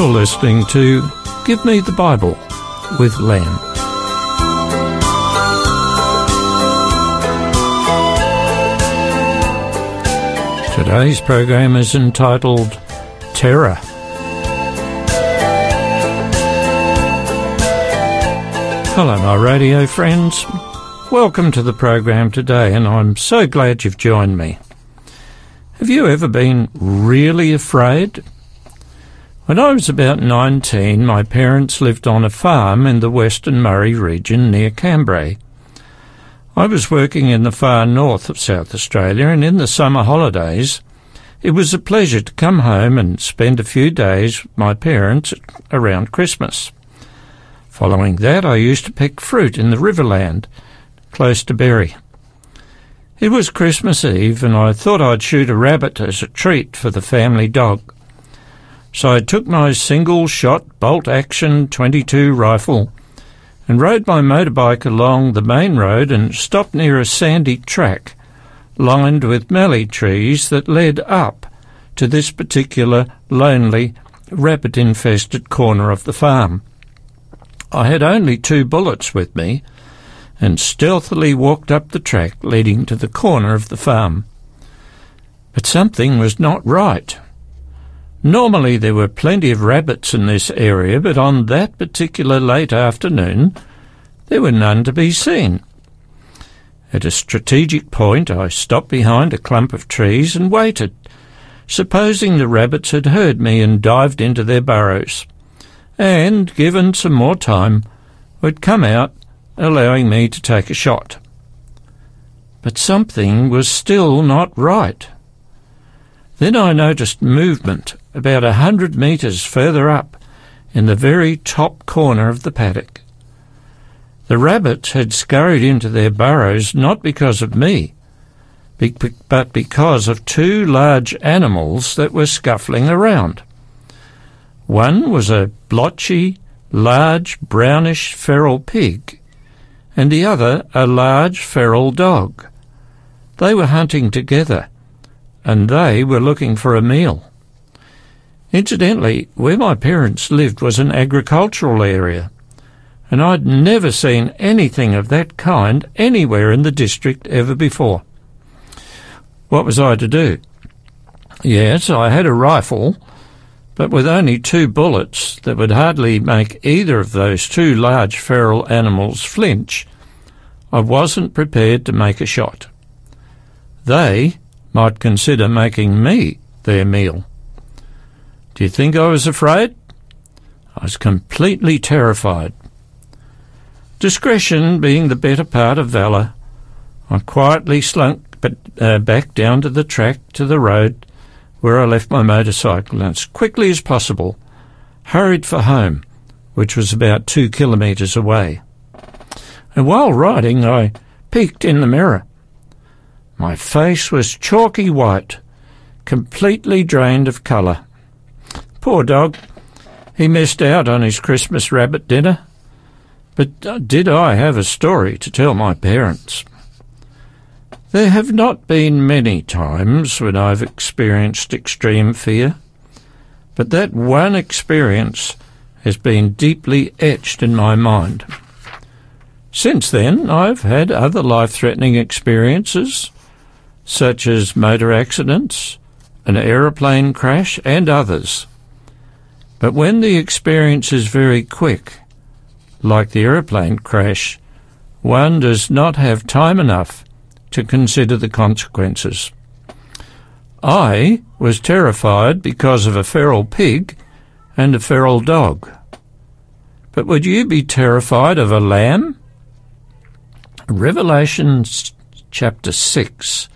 You're listening to Give Me the Bible with Len. Today's program is entitled Terror. Hello, my radio friends. Welcome to the program today, and I'm so glad you've joined me. Have you ever been really afraid? When I was about 19, my parents lived on a farm in the Western Murray region near Cambrai. I was working in the far north of South Australia, and in the summer holidays, it was a pleasure to come home and spend a few days with my parents around Christmas. Following that, I used to pick fruit in the Riverland, close to Berri. It was Christmas Eve, and I thought I'd shoot a rabbit as a treat for the family dog. So I took my single shot bolt action 22 rifle and rode my motorbike along the main road and stopped near a sandy track lined with mallee trees that led up to this particular lonely, rabbit infested corner of the farm. I had only two bullets with me and stealthily walked up the track leading to the corner of the farm. But something was not right. Normally there were plenty of rabbits in this area, but on that particular late afternoon there were none to be seen. At a strategic point I stopped behind a clump of trees and waited, supposing the rabbits had heard me and dived into their burrows and, given some more time, would come out, allowing me to take a shot. But something was still not right. Then I noticed movement about a hundred metres further up in the very top corner of the paddock. The rabbits had scurried into their burrows not because of me, but because of two large animals that were scuffling around. One was a blotchy, large, brownish feral pig, and the other a large feral dog. They were hunting together, and they were looking for a meal. Incidentally, where my parents lived was an agricultural area, and I'd never seen anything of that kind anywhere in the district ever before. What was I to do? Yes, I had a rifle, but with only two bullets that would hardly make either of those two large feral animals flinch, I wasn't prepared to make a shot. They might consider making me their meal. Do you think I was afraid? I was completely terrified. Discretion being the better part of valour, I quietly slunk uh, back down to the track to the road where I left my motorcycle and as quickly as possible hurried for home, which was about two kilometres away. And while riding, I peeked in the mirror. My face was chalky white, completely drained of colour. Poor dog. He missed out on his Christmas rabbit dinner. But uh, did I have a story to tell my parents? There have not been many times when I've experienced extreme fear, but that one experience has been deeply etched in my mind. Since then, I've had other life threatening experiences, such as motor accidents, an aeroplane crash, and others. But when the experience is very quick, like the aeroplane crash, one does not have time enough to consider the consequences. I was terrified because of a feral pig and a feral dog. But would you be terrified of a lamb? Revelation chapter 6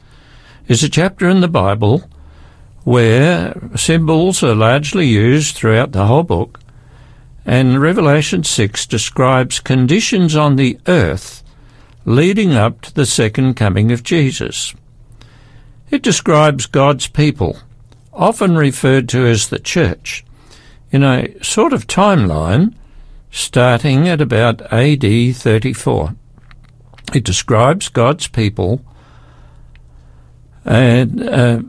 is a chapter in the Bible where symbols are largely used throughout the whole book, and Revelation 6 describes conditions on the earth leading up to the second coming of Jesus. It describes God's people, often referred to as the church, in a sort of timeline starting at about AD 34. It describes God's people and uh,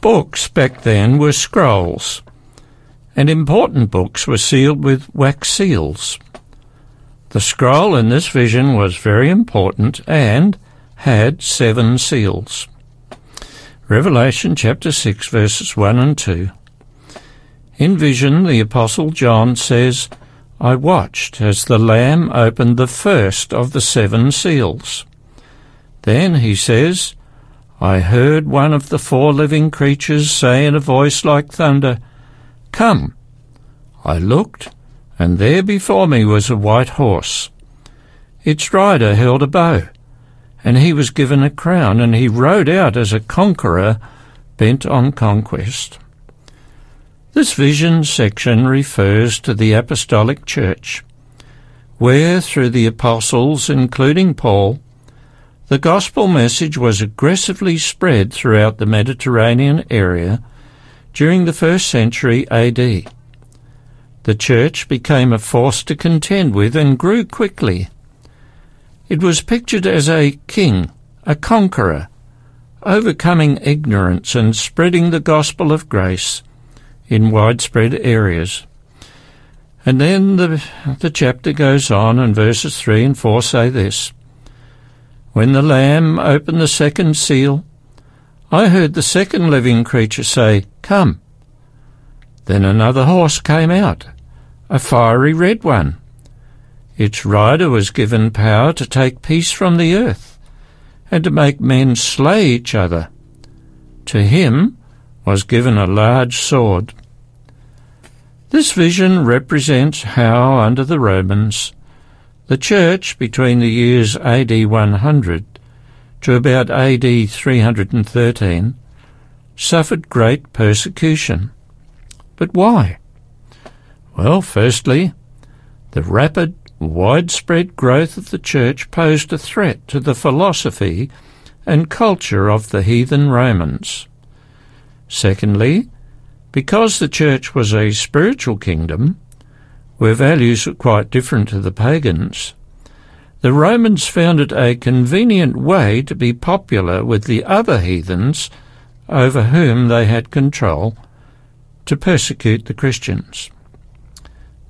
Books back then were scrolls, and important books were sealed with wax seals. The scroll in this vision was very important and had seven seals. Revelation chapter 6 verses 1 and 2. In vision, the Apostle John says, I watched as the Lamb opened the first of the seven seals. Then, he says, I heard one of the four living creatures say in a voice like thunder, Come. I looked, and there before me was a white horse. Its rider held a bow and he was given a crown, and he rode out as a conqueror bent on conquest. This vision section refers to the Apostolic Church, where, through the apostles, including Paul, the gospel message was aggressively spread throughout the Mediterranean area during the first century AD. The church became a force to contend with and grew quickly. It was pictured as a king, a conqueror, overcoming ignorance and spreading the gospel of grace in widespread areas. And then the, the chapter goes on, and verses 3 and 4 say this When the Lamb opened the second seal, I heard the second living creature say, Come. Then another horse came out, a fiery red one. Its rider was given power to take peace from the earth and to make men slay each other. To him was given a large sword. This vision represents how, under the Romans, the Church between the years AD 100 to about AD 313 suffered great persecution. But why? Well, firstly, the rapid widespread growth of the church posed a threat to the philosophy and culture of the heathen Romans. Secondly, because the church was a spiritual kingdom, where values were quite different to the pagans, the Romans found it a convenient way to be popular with the other heathens over whom they had control to persecute the Christians.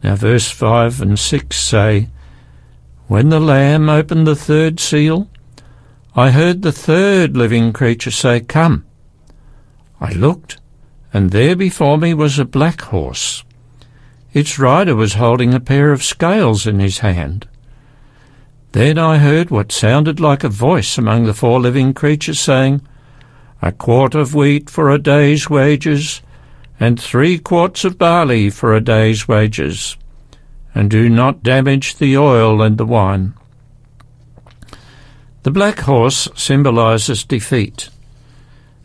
Now, verse 5 and 6 say, When the Lamb opened the third seal, I heard the third living creature say, Come. I looked, and there before me was a black horse. Its rider was holding a pair of scales in his hand. Then I heard what sounded like a voice among the four living creatures saying, A quart of wheat for a day's wages, and three quarts of barley for a day's wages, and do not damage the oil and the wine. The black horse symbolizes defeat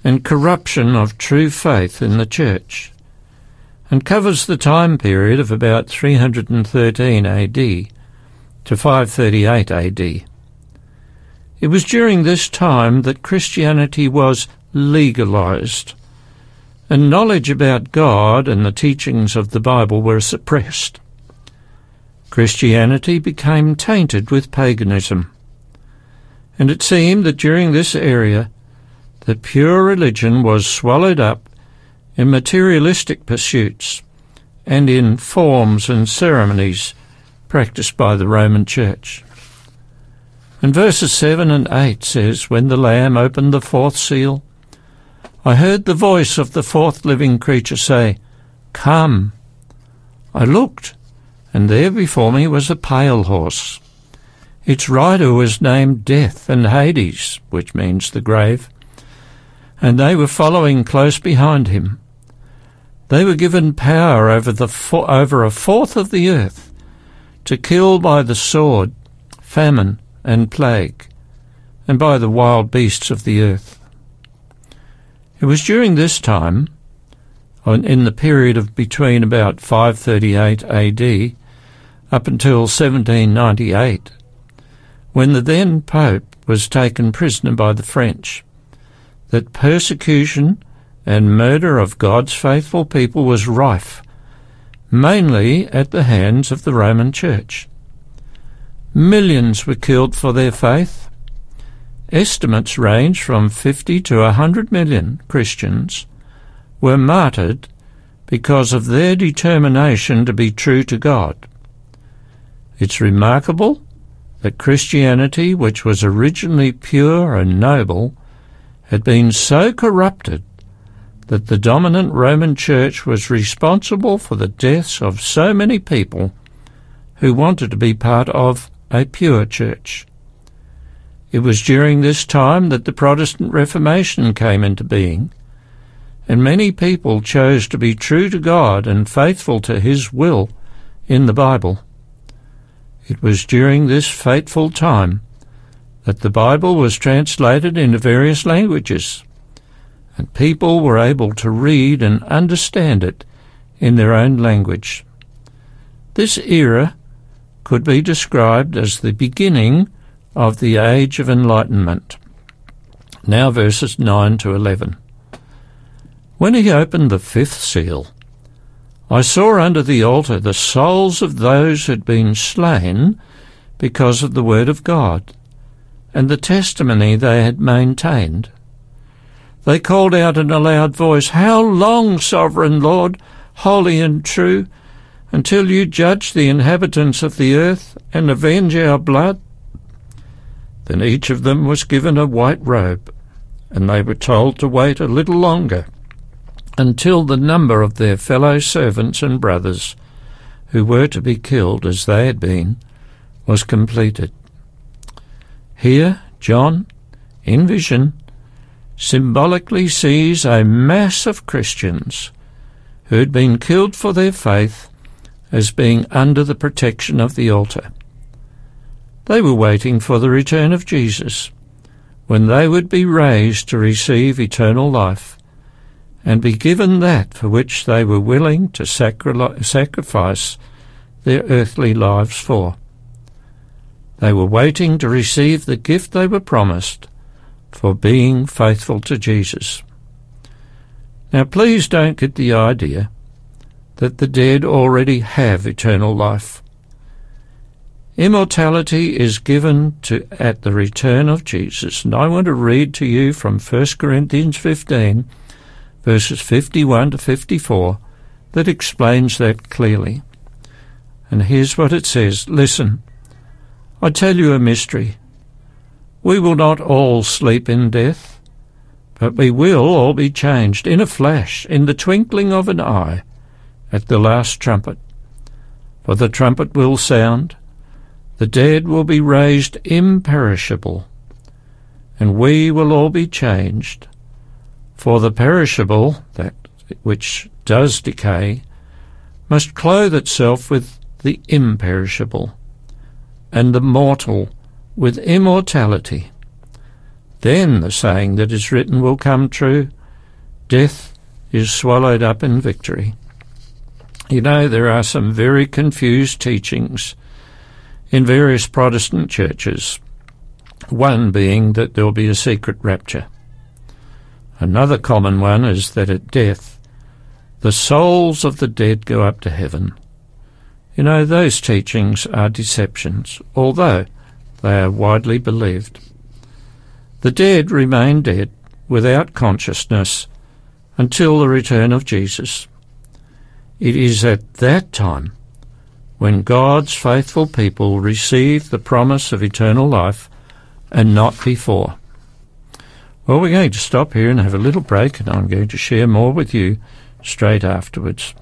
and corruption of true faith in the church, and covers the time period of about 313 AD to 538 AD. It was during this time that Christianity was legalized and knowledge about God and the teachings of the Bible were suppressed. Christianity became tainted with paganism, and it seemed that during this area that pure religion was swallowed up in materialistic pursuits and in forms and ceremonies practiced by the Roman Church. And verses 7 and 8 says, When the Lamb opened the fourth seal, I heard the voice of the fourth living creature say, Come. I looked, and there before me was a pale horse. Its rider was named Death and Hades, which means the grave, and they were following close behind him. They were given power over, the over a fourth of the earth to kill by the sword, famine, and plague, and by the wild beasts of the earth. It was during this time, in the period of between about 538 AD up until 1798, when the then Pope was taken prisoner by the French, that persecution and murder of God's faithful people was rife, mainly at the hands of the Roman Church. Millions were killed for their faith, Estimates range from 50 to 100 million Christians were martyred because of their determination to be true to God. It's remarkable that Christianity, which was originally pure and noble, had been so corrupted that the dominant Roman Church was responsible for the deaths of so many people who wanted to be part of a pure church. It was during this time that the Protestant Reformation came into being, and many people chose to be true to God and faithful to His will in the Bible. It was during this fateful time that the Bible was translated into various languages, and people were able to read and understand it in their own language. This era could be described as the beginning of the Age of Enlightenment. Now verses 9 to 11. When he opened the fifth seal, I saw under the altar the souls of those who had been slain because of the word of God and the testimony they had maintained. They called out in a loud voice, How long, sovereign Lord, holy and true, until you judge the inhabitants of the earth and avenge our blood? Then each of them was given a white robe, and they were told to wait a little longer until the number of their fellow servants and brothers who were to be killed as they had been was completed. Here, John, in vision, symbolically sees a mass of Christians who had been killed for their faith as being under the protection of the altar. They were waiting for the return of Jesus, when they would be raised to receive eternal life and be given that for which they were willing to sacri- sacrifice their earthly lives for. They were waiting to receive the gift they were promised for being faithful to Jesus. Now, please don't get the idea that the dead already have eternal life. Immortality is given to at the return of Jesus, and I want to read to you from 1 Corinthians 15 verses 51 to 54, that explains that clearly. And here's what it says Listen, I tell you a mystery. We will not all sleep in death, but we will all be changed in a flash, in the twinkling of an eye, at the last trumpet. For the trumpet will sound, the dead will be raised imperishable, and we will all be changed. For the perishable, that which does decay, must clothe itself with the imperishable, and the mortal with immortality. Then the saying that is written will come true Death is swallowed up in victory. You know, there are some very confused teachings in various Protestant churches, one being that there will be a secret rapture. Another common one is that at death, the souls of the dead go up to heaven. You know, those teachings are deceptions, although they are widely believed. The dead remain dead without consciousness until the return of Jesus. It is at that time when God's faithful people receive the promise of eternal life and not before. Well, we're going to stop here and have a little break, and I'm going to share more with you straight afterwards.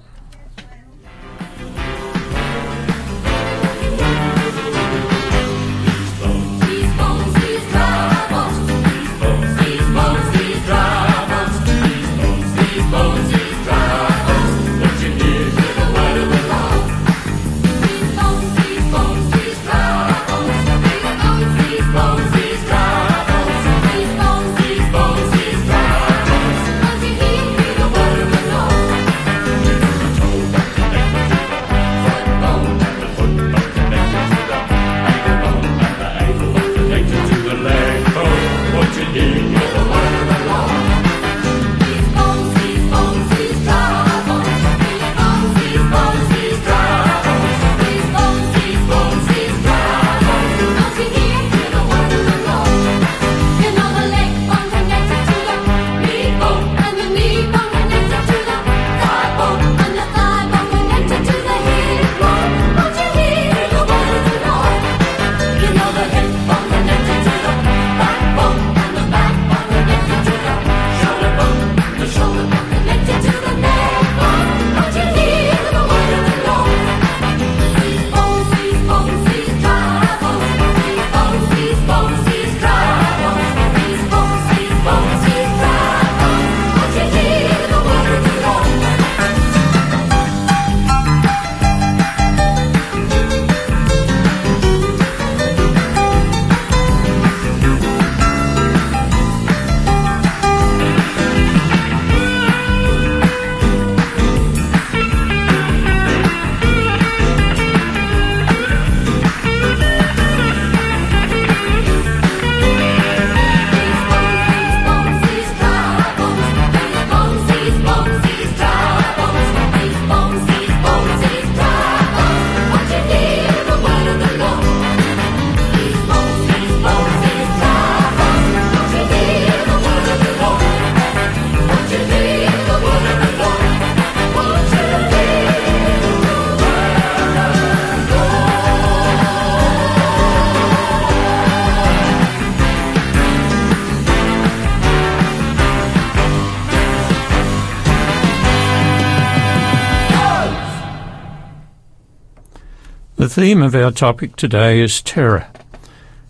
The theme of our topic today is terror.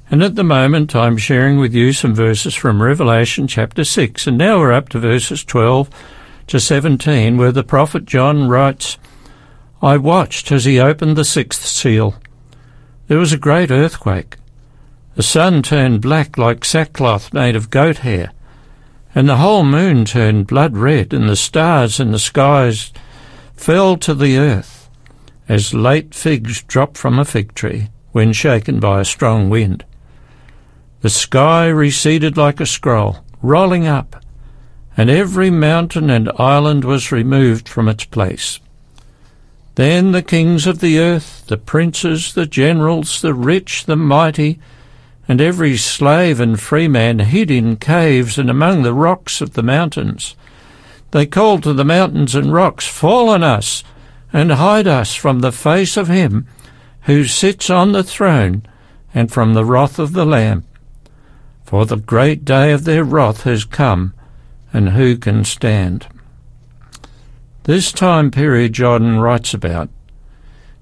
And at the moment, I'm sharing with you some verses from Revelation chapter 6. And now we're up to verses 12 to 17, where the prophet John writes, I watched as he opened the sixth seal. There was a great earthquake. The sun turned black like sackcloth made of goat hair, and the whole moon turned blood red, and the stars in the skies fell to the earth, as late figs drop from a fig tree when shaken by a strong wind. The sky receded like a scroll, rolling up, and every mountain and island was removed from its place. Then the kings of the earth, the princes, the generals, the rich, the mighty, and every slave and free man hid in caves and among the rocks of the mountains. They called to the mountains and rocks, Fall on us, and hide us from the face of him who sits on the throne, and from the wrath of the Lamb. For the great day of their wrath has come, and who can stand? This time period John writes about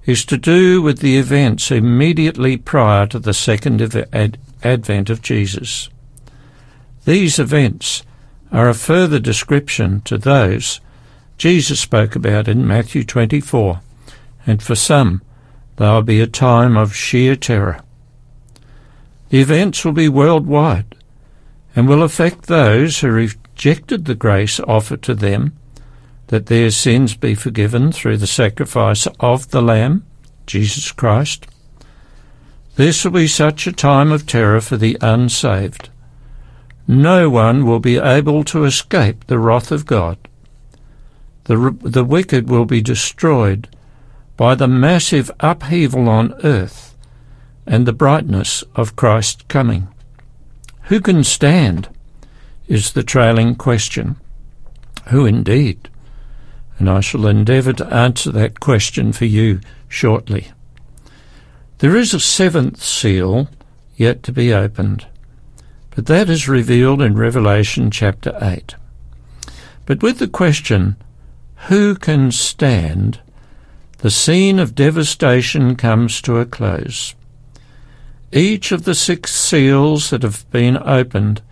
is to do with the events immediately prior to the second ad- advent of Jesus. These events are a further description to those Jesus spoke about in Matthew 24, and for some, there will be a time of sheer terror. The events will be worldwide and will affect those who rejected the grace offered to them that their sins be forgiven through the sacrifice of the Lamb, Jesus Christ. This will be such a time of terror for the unsaved. No one will be able to escape the wrath of God. The, the wicked will be destroyed by the massive upheaval on earth and the brightness of Christ's coming. Who can stand? is the trailing question. Who indeed? and I shall endeavour to answer that question for you shortly. There is a seventh seal yet to be opened, but that is revealed in Revelation chapter 8. But with the question, who can stand, the scene of devastation comes to a close. Each of the six seals that have been opened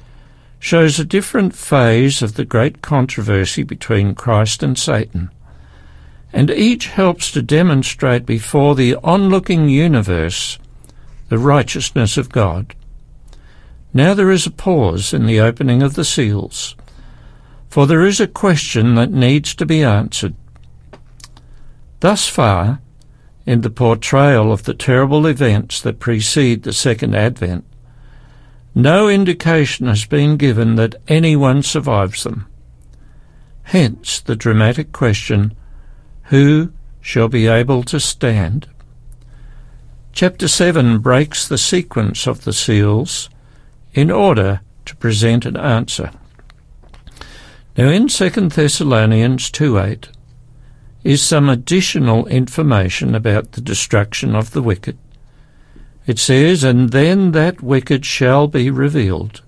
shows a different phase of the great controversy between Christ and Satan, and each helps to demonstrate before the onlooking universe the righteousness of God. Now there is a pause in the opening of the seals, for there is a question that needs to be answered. Thus far, in the portrayal of the terrible events that precede the second advent, no indication has been given that anyone survives them. Hence the dramatic question, who shall be able to stand? Chapter 7 breaks the sequence of the seals in order to present an answer. Now in 2 Thessalonians 2.8 is some additional information about the destruction of the wicked. It says, And then that wicked shall be revealed,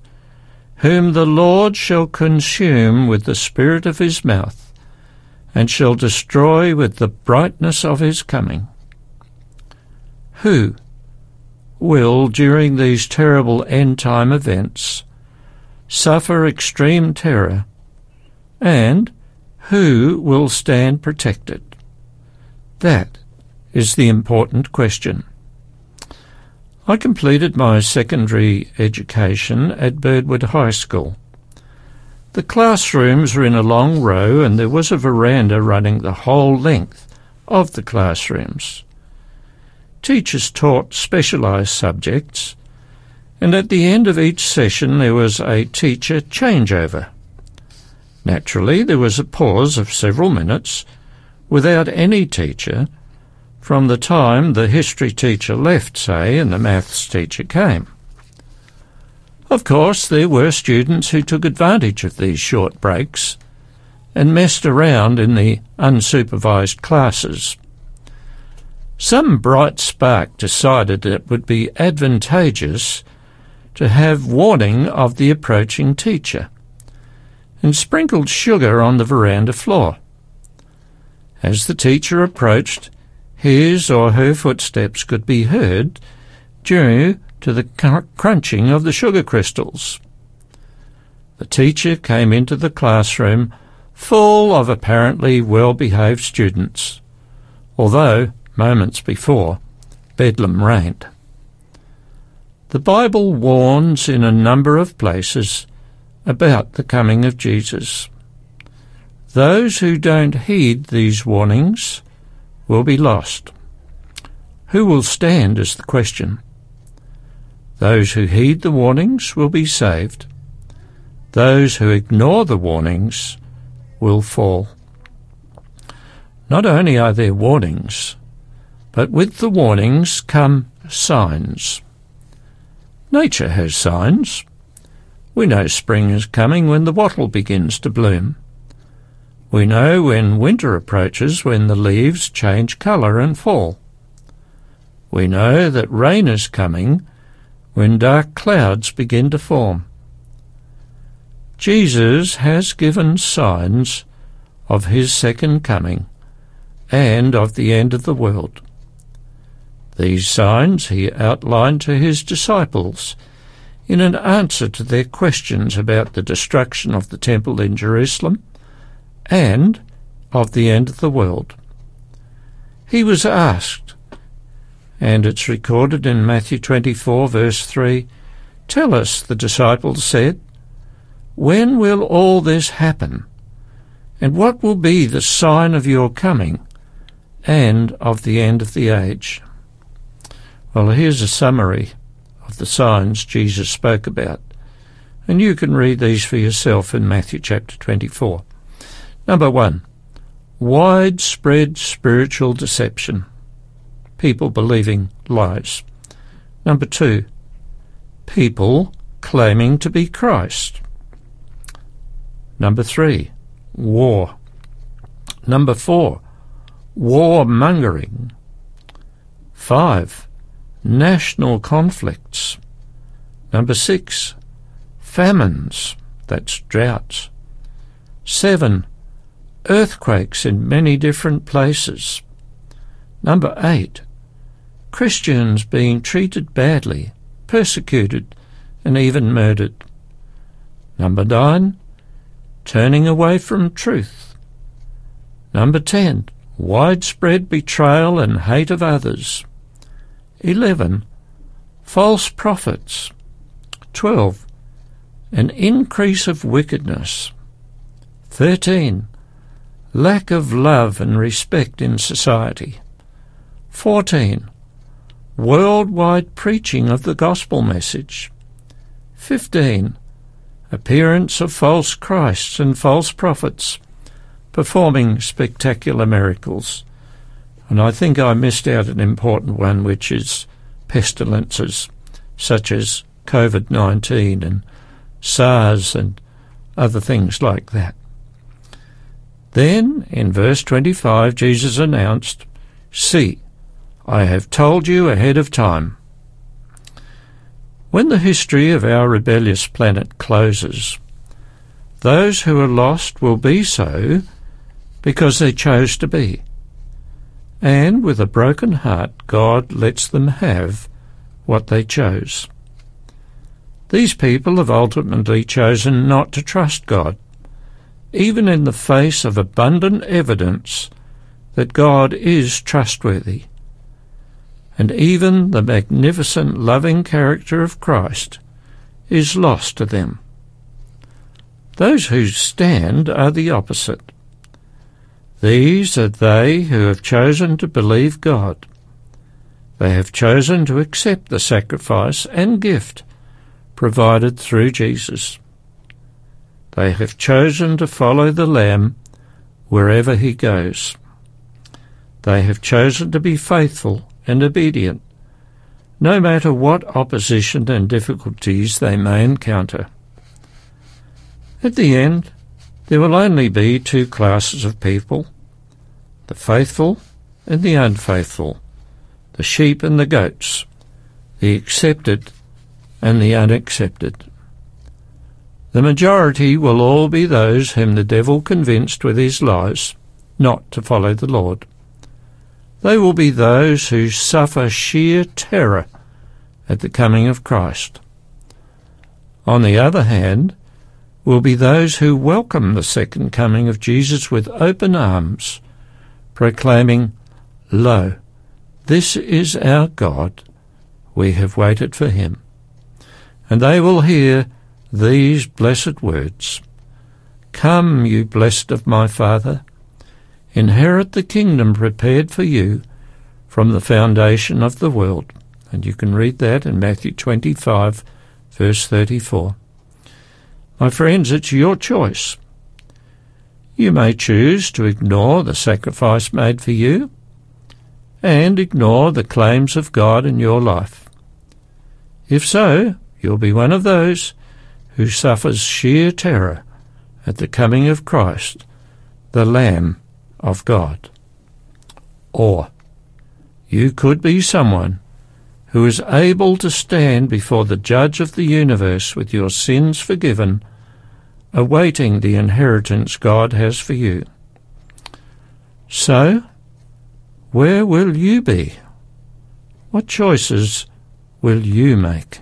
whom the Lord shall consume with the spirit of his mouth, and shall destroy with the brightness of his coming. Who will, during these terrible end time events, suffer extreme terror, and who will stand protected? That is the important question. I completed my secondary education at Birdwood High School. The classrooms were in a long row and there was a veranda running the whole length of the classrooms. Teachers taught specialised subjects, and at the end of each session there was a teacher changeover. Naturally, there was a pause of several minutes without any teacher from the time the history teacher left, say, and the maths teacher came. Of course, there were students who took advantage of these short breaks and messed around in the unsupervised classes. Some bright spark decided that it would be advantageous to have warning of the approaching teacher and sprinkled sugar on the veranda floor. As the teacher approached, his or her footsteps could be heard due to the crunching of the sugar crystals. The teacher came into the classroom full of apparently well-behaved students, although, moments before, bedlam reigned. The Bible warns in a number of places about the coming of Jesus. Those who don't heed these warnings will be lost. Who will stand is the question. Those who heed the warnings will be saved. Those who ignore the warnings will fall. Not only are there warnings, but with the warnings come signs. Nature has signs. We know spring is coming when the wattle begins to bloom. We know when winter approaches when the leaves change colour and fall. We know that rain is coming when dark clouds begin to form. Jesus has given signs of his second coming and of the end of the world. These signs he outlined to his disciples in an answer to their questions about the destruction of the temple in Jerusalem and of the end of the world. He was asked, and it's recorded in Matthew 24, verse 3 Tell us, the disciples said, when will all this happen? And what will be the sign of your coming and of the end of the age? Well, here's a summary of the signs Jesus spoke about, and you can read these for yourself in Matthew chapter 24. Number one, widespread spiritual deception. People believing lies. Number two, people claiming to be Christ. Number three, war. Number four, warmongering. Five, national conflicts. Number six, famines, that's droughts. Seven, earthquakes in many different places. Number eight, Christians being treated badly, persecuted, and even murdered. Number nine, turning away from truth. Number 10, widespread betrayal and hate of others. 11, false prophets. 12, an increase of wickedness. 13, lack of love and respect in society. 14. Worldwide preaching of the gospel message. 15. Appearance of false Christs and false prophets performing spectacular miracles. And I think I missed out an important one, which is pestilences such as COVID 19 and SARS and other things like that. Then, in verse 25, Jesus announced, See, I have told you ahead of time. When the history of our rebellious planet closes, those who are lost will be so because they chose to be. And with a broken heart, God lets them have what they chose. These people have ultimately chosen not to trust God even in the face of abundant evidence that God is trustworthy. And even the magnificent loving character of Christ is lost to them. Those who stand are the opposite. These are they who have chosen to believe God. They have chosen to accept the sacrifice and gift provided through Jesus. They have chosen to follow the Lamb wherever he goes. They have chosen to be faithful and obedient, no matter what opposition and difficulties they may encounter. At the end, there will only be two classes of people the faithful and the unfaithful, the sheep and the goats, the accepted and the unaccepted. The majority will all be those whom the devil convinced with his lies not to follow the Lord. They will be those who suffer sheer terror at the coming of Christ. On the other hand, will be those who welcome the second coming of Jesus with open arms, proclaiming, Lo, this is our God, we have waited for him. And they will hear these blessed words, Come, you blessed of my Father, inherit the kingdom prepared for you from the foundation of the world. And you can read that in Matthew 25, verse 34. My friends, it's your choice. You may choose to ignore the sacrifice made for you and ignore the claims of God in your life. If so, you'll be one of those who suffers sheer terror at the coming of Christ, the Lamb of God. Or you could be someone who is able to stand before the Judge of the universe with your sins forgiven, awaiting the inheritance God has for you. So, where will you be? What choices will you make?